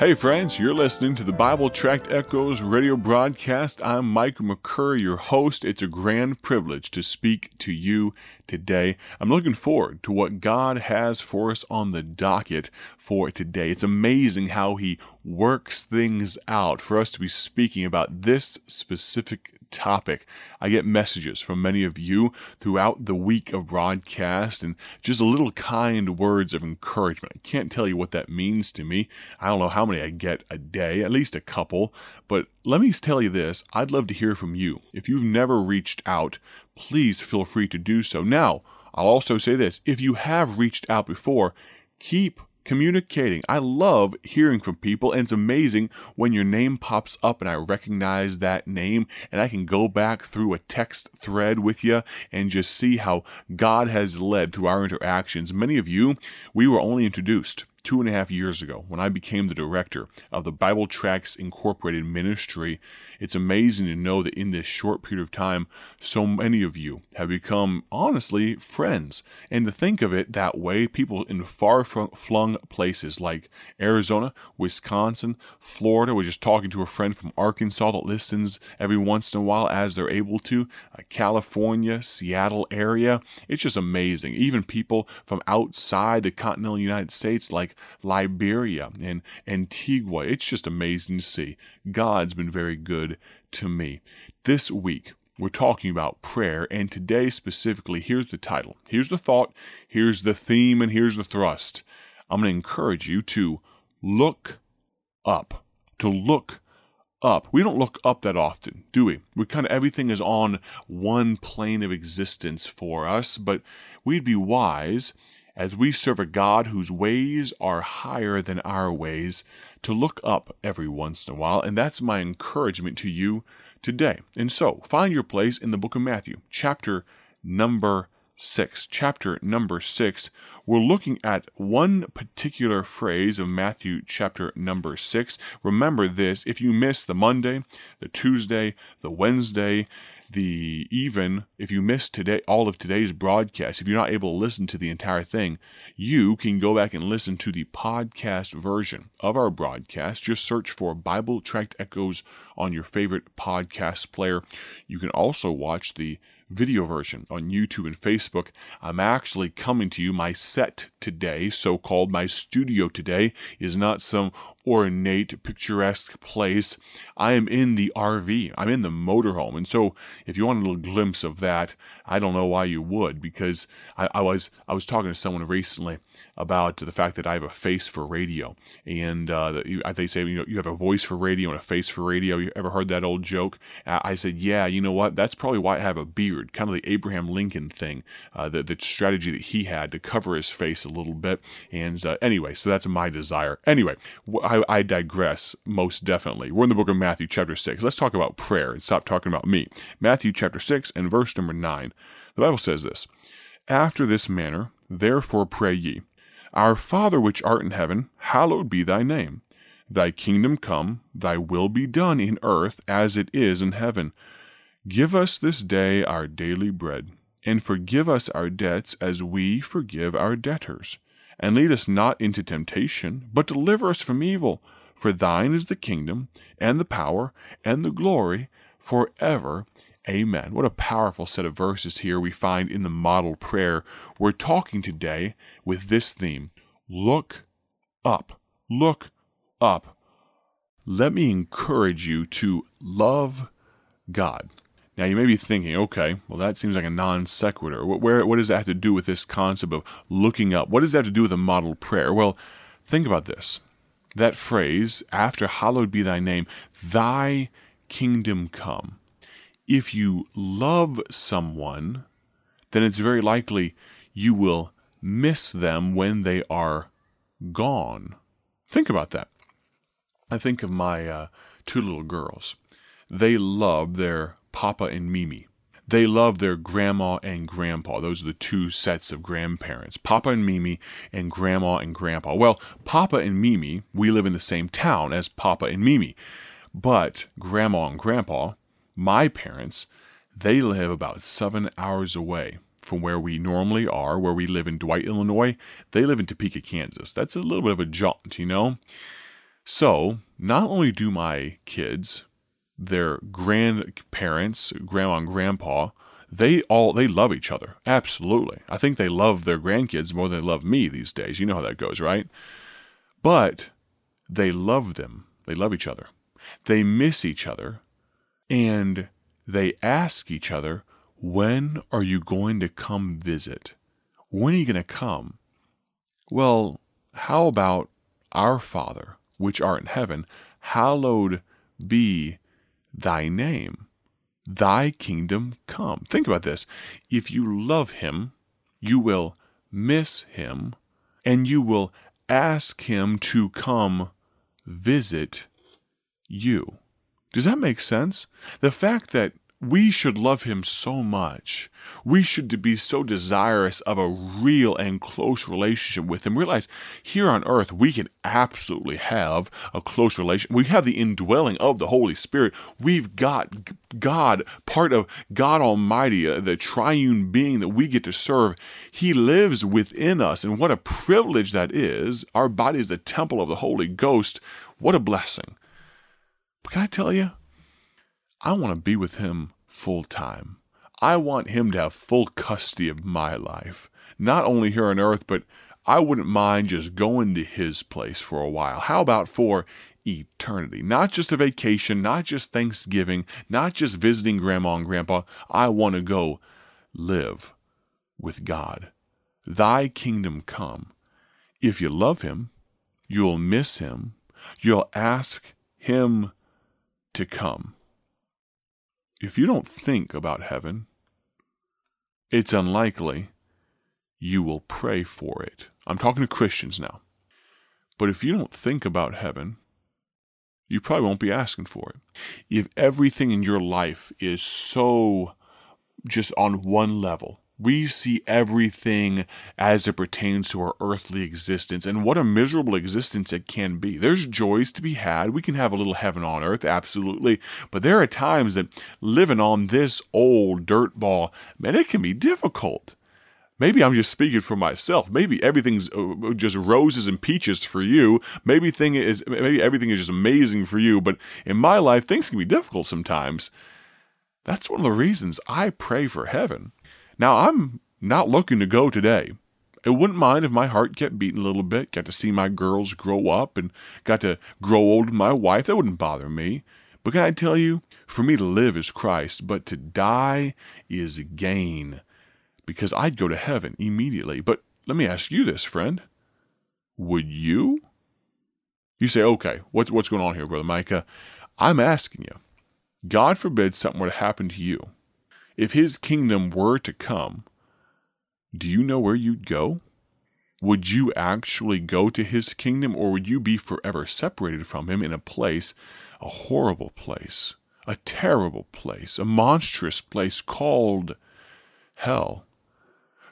Hey, friends, you're listening to the Bible Tract Echoes radio broadcast. I'm Mike McCurry, your host. It's a grand privilege to speak to you today. I'm looking forward to what God has for us on the docket for today. It's amazing how He works things out for us to be speaking about this specific topic. I get messages from many of you throughout the week of broadcast and just a little kind words of encouragement. I can't tell you what that means to me. I don't know how many I get a day, at least a couple, but let me tell you this I'd love to hear from you. If you've never reached out, please feel free to do so. Now, I'll also say this if you have reached out before, keep communicating. I love hearing from people, and it's amazing when your name pops up and I recognize that name, and I can go back through a text thread with you and just see how God has led through our interactions. Many of you, we were only introduced two and a half years ago when I became the director of the Bible Tracts Incorporated Ministry. It's amazing to know that in this short period of time, so many of you have become honestly friends. And to think of it that way, people in far flung places like Arizona, Wisconsin, Florida. We're just talking to a friend from Arkansas that listens every once in a while as they're able to, uh, California, Seattle area. It's just amazing. Even people from outside the continental United States, like like Liberia and Antigua. It's just amazing to see. God's been very good to me. This week, we're talking about prayer, and today specifically, here's the title, here's the thought, here's the theme, and here's the thrust. I'm going to encourage you to look up, to look up. We don't look up that often, do we? We kind of everything is on one plane of existence for us, but we'd be wise as we serve a God whose ways are higher than our ways, to look up every once in a while. And that's my encouragement to you today. And so, find your place in the book of Matthew, chapter number 6. Chapter number 6. We're looking at one particular phrase of Matthew chapter number 6. Remember this if you miss the Monday, the Tuesday, the Wednesday, the even if you missed today all of today's broadcast, if you're not able to listen to the entire thing, you can go back and listen to the podcast version of our broadcast. Just search for Bible Tract Echoes on your favorite podcast player. You can also watch the video version on YouTube and Facebook. I'm actually coming to you. My set today, so called my studio today, is not some ornate, picturesque place. I am in the RV. I'm in the motorhome. And so if you want a little glimpse of that, I don't know why you would, because I, I was I was talking to someone recently about the fact that I have a face for radio. And uh, they say, you know, you have a voice for radio and a face for radio. You ever heard that old joke? I said, yeah, you know what? That's probably why I have a beard, kind of the Abraham Lincoln thing, uh, the, the strategy that he had to cover his face a little bit. And uh, anyway, so that's my desire. Anyway, I, I digress most definitely. We're in the book of Matthew, chapter 6. Let's talk about prayer and stop talking about me. Matthew, chapter 6, and verse number 9. The Bible says this After this manner, therefore pray ye. Our Father which art in heaven, hallowed be thy name. Thy kingdom come, thy will be done in earth as it is in heaven. Give us this day our daily bread, and forgive us our debts as we forgive our debtors. And lead us not into temptation, but deliver us from evil. For thine is the kingdom, and the power, and the glory, for ever Amen. What a powerful set of verses here we find in the model prayer. We're talking today with this theme Look up. Look up. Let me encourage you to love God. Now, you may be thinking, okay, well, that seems like a non sequitur. Where, what does that have to do with this concept of looking up? What does that have to do with a model prayer? Well, think about this. That phrase, after hallowed be thy name, thy kingdom come if you love someone, then it's very likely you will miss them when they are gone. Think about that. I think of my uh, two little girls. They love their Papa and Mimi. They love their grandma and grandpa. Those are the two sets of grandparents Papa and Mimi and grandma and grandpa. Well, Papa and Mimi, we live in the same town as Papa and Mimi. But grandma and grandpa, my parents, they live about seven hours away from where we normally are, where we live in Dwight, Illinois. They live in Topeka, Kansas. That's a little bit of a jaunt, you know? So, not only do my kids, their grandparents, grandma and grandpa, they all they love each other. Absolutely. I think they love their grandkids more than they love me these days. You know how that goes, right? But they love them. They love each other. They miss each other and they ask each other, "When are you going to come visit? When are you going to come?" Well, how about our Father, which art in heaven, hallowed be thy name thy kingdom come. Think about this. If you love him, you will miss him and you will ask him to come visit you. Does that make sense? The fact that we should love him so much. We should be so desirous of a real and close relationship with him. Realize here on earth, we can absolutely have a close relation. We have the indwelling of the Holy Spirit. We've got God, part of God Almighty, uh, the triune being that we get to serve. He lives within us. And what a privilege that is. Our body is the temple of the Holy Ghost. What a blessing. But can I tell you? I want to be with him full time. I want him to have full custody of my life, not only here on earth, but I wouldn't mind just going to his place for a while. How about for eternity? Not just a vacation, not just Thanksgiving, not just visiting grandma and grandpa. I want to go live with God. Thy kingdom come. If you love him, you'll miss him. You'll ask him to come if you don't think about heaven, it's unlikely you will pray for it. I'm talking to Christians now. But if you don't think about heaven, you probably won't be asking for it. If everything in your life is so just on one level, we see everything as it pertains to our earthly existence and what a miserable existence it can be. There's joys to be had. We can have a little heaven on earth, absolutely. But there are times that living on this old dirt ball, man, it can be difficult. Maybe I'm just speaking for myself. Maybe everything's uh, just roses and peaches for you. Maybe thing is maybe everything is just amazing for you, but in my life things can be difficult sometimes. That's one of the reasons I pray for heaven. Now, I'm not looking to go today. I wouldn't mind if my heart kept beating a little bit, got to see my girls grow up and got to grow old with my wife. That wouldn't bother me. But can I tell you, for me to live is Christ, but to die is gain because I'd go to heaven immediately. But let me ask you this, friend. Would you? You say, okay, what's, what's going on here, Brother Micah? I'm asking you. God forbid something were to happen to you. If his kingdom were to come, do you know where you'd go? Would you actually go to his kingdom, or would you be forever separated from him in a place, a horrible place, a terrible place, a monstrous place called hell?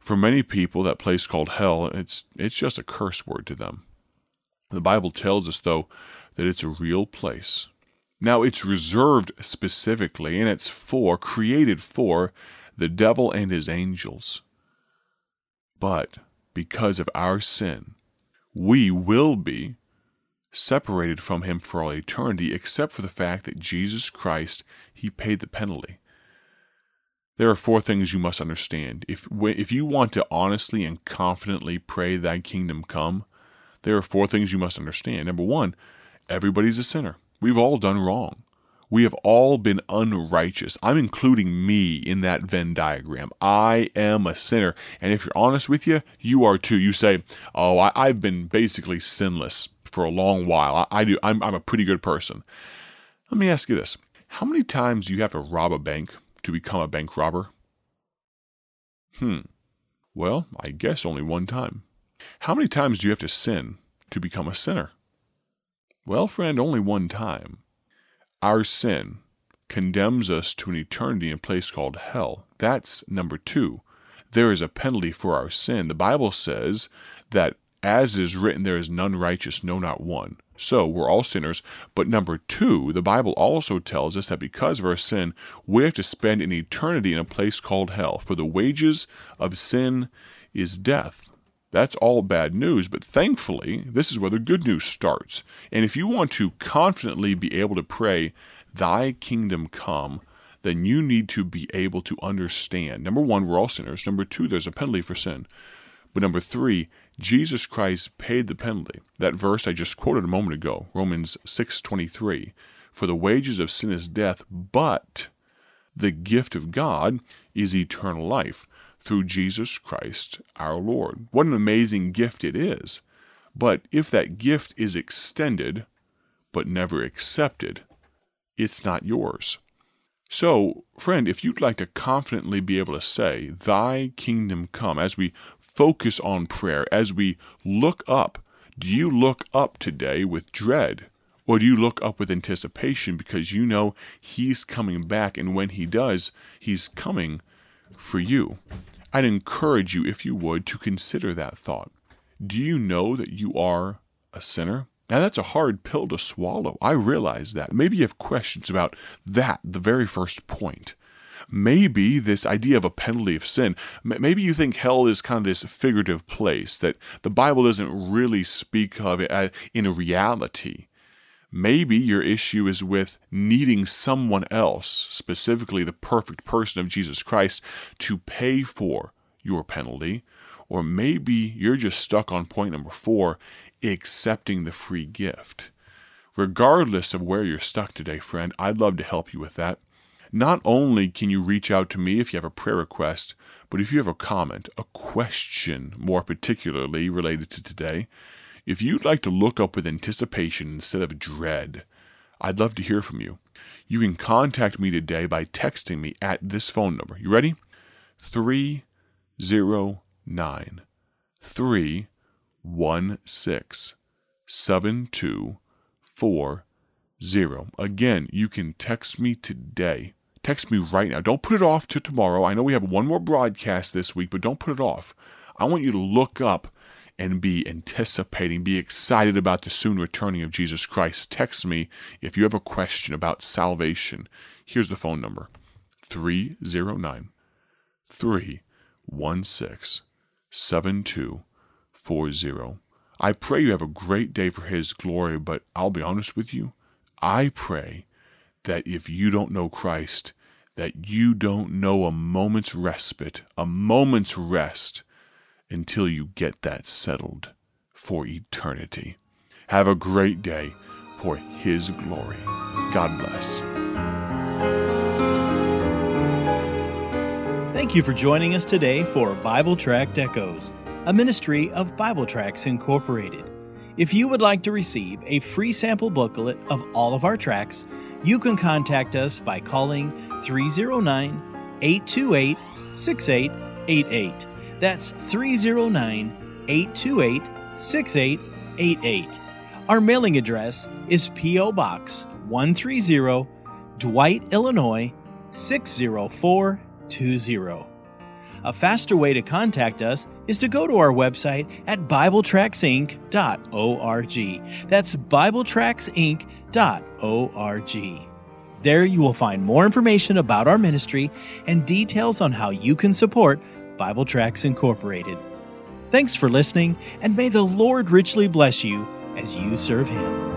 For many people, that place called hell, it's, it's just a curse word to them. The Bible tells us, though, that it's a real place. Now, it's reserved specifically, and it's for, created for, the devil and his angels. But because of our sin, we will be separated from him for all eternity, except for the fact that Jesus Christ, he paid the penalty. There are four things you must understand. If, if you want to honestly and confidently pray thy kingdom come, there are four things you must understand. Number one, everybody's a sinner. We've all done wrong. We have all been unrighteous. I'm including me in that Venn diagram. I am a sinner. And if you're honest with you, you are too. You say, Oh, I, have been basically sinless for a long while. I, I do. I'm, I'm a pretty good person. Let me ask you this How many times do you have to rob a bank to become a bank robber? Hmm. Well, I guess only one time. How many times do you have to sin to become a sinner? Well, friend, only one time. Our sin condemns us to an eternity in a place called hell. That's number two. There is a penalty for our sin. The Bible says that as is written, there is none righteous, no, not one. So we're all sinners. But number two, the Bible also tells us that because of our sin, we have to spend an eternity in a place called hell. For the wages of sin is death. That's all bad news, but thankfully, this is where the good news starts. And if you want to confidently be able to pray, Thy kingdom come, then you need to be able to understand. Number one, we're all sinners. Number two, there's a penalty for sin. But number three, Jesus Christ paid the penalty. That verse I just quoted a moment ago, Romans 6:23, for the wages of sin is death, but the gift of God is eternal life through Jesus Christ our Lord. What an amazing gift it is. But if that gift is extended but never accepted, it's not yours. So, friend, if you'd like to confidently be able to say, Thy kingdom come, as we focus on prayer, as we look up, do you look up today with dread? Or do you look up with anticipation because you know He's coming back, and when He does, He's coming for you? I'd encourage you, if you would, to consider that thought. Do you know that you are a sinner? Now, that's a hard pill to swallow. I realize that. Maybe you have questions about that, the very first point. Maybe this idea of a penalty of sin, maybe you think hell is kind of this figurative place that the Bible doesn't really speak of it uh, in a reality. Maybe your issue is with needing someone else, specifically the perfect person of Jesus Christ, to pay for your penalty. Or maybe you're just stuck on point number four accepting the free gift. Regardless of where you're stuck today, friend, I'd love to help you with that. Not only can you reach out to me if you have a prayer request, but if you have a comment, a question more particularly related to today, if you'd like to look up with anticipation instead of dread, I'd love to hear from you. You can contact me today by texting me at this phone number. You ready? 309 one six seven two four zero. Again, you can text me today. Text me right now. Don't put it off to tomorrow. I know we have one more broadcast this week, but don't put it off. I want you to look up and be anticipating, be excited about the soon returning of Jesus Christ. Text me if you have a question about salvation. Here's the phone number 309 316 40. I pray you have a great day for His glory, but I'll be honest with you. I pray that if you don't know Christ, that you don't know a moment's respite, a moment's rest until you get that settled for eternity. Have a great day for His glory. God bless. Thank you for joining us today for Bible Tract Echoes a ministry of Bible Tracts Incorporated. If you would like to receive a free sample booklet of all of our tracts, you can contact us by calling 309 828 6888. That's 309 828 6888. Our mailing address is P.O. Box 130, Dwight, Illinois 60420. A faster way to contact us is to go to our website at BibleTractsInc.org. That's BibleTractsInc.org. There you will find more information about our ministry and details on how you can support Bible Tracts Incorporated. Thanks for listening, and may the Lord richly bless you as you serve Him.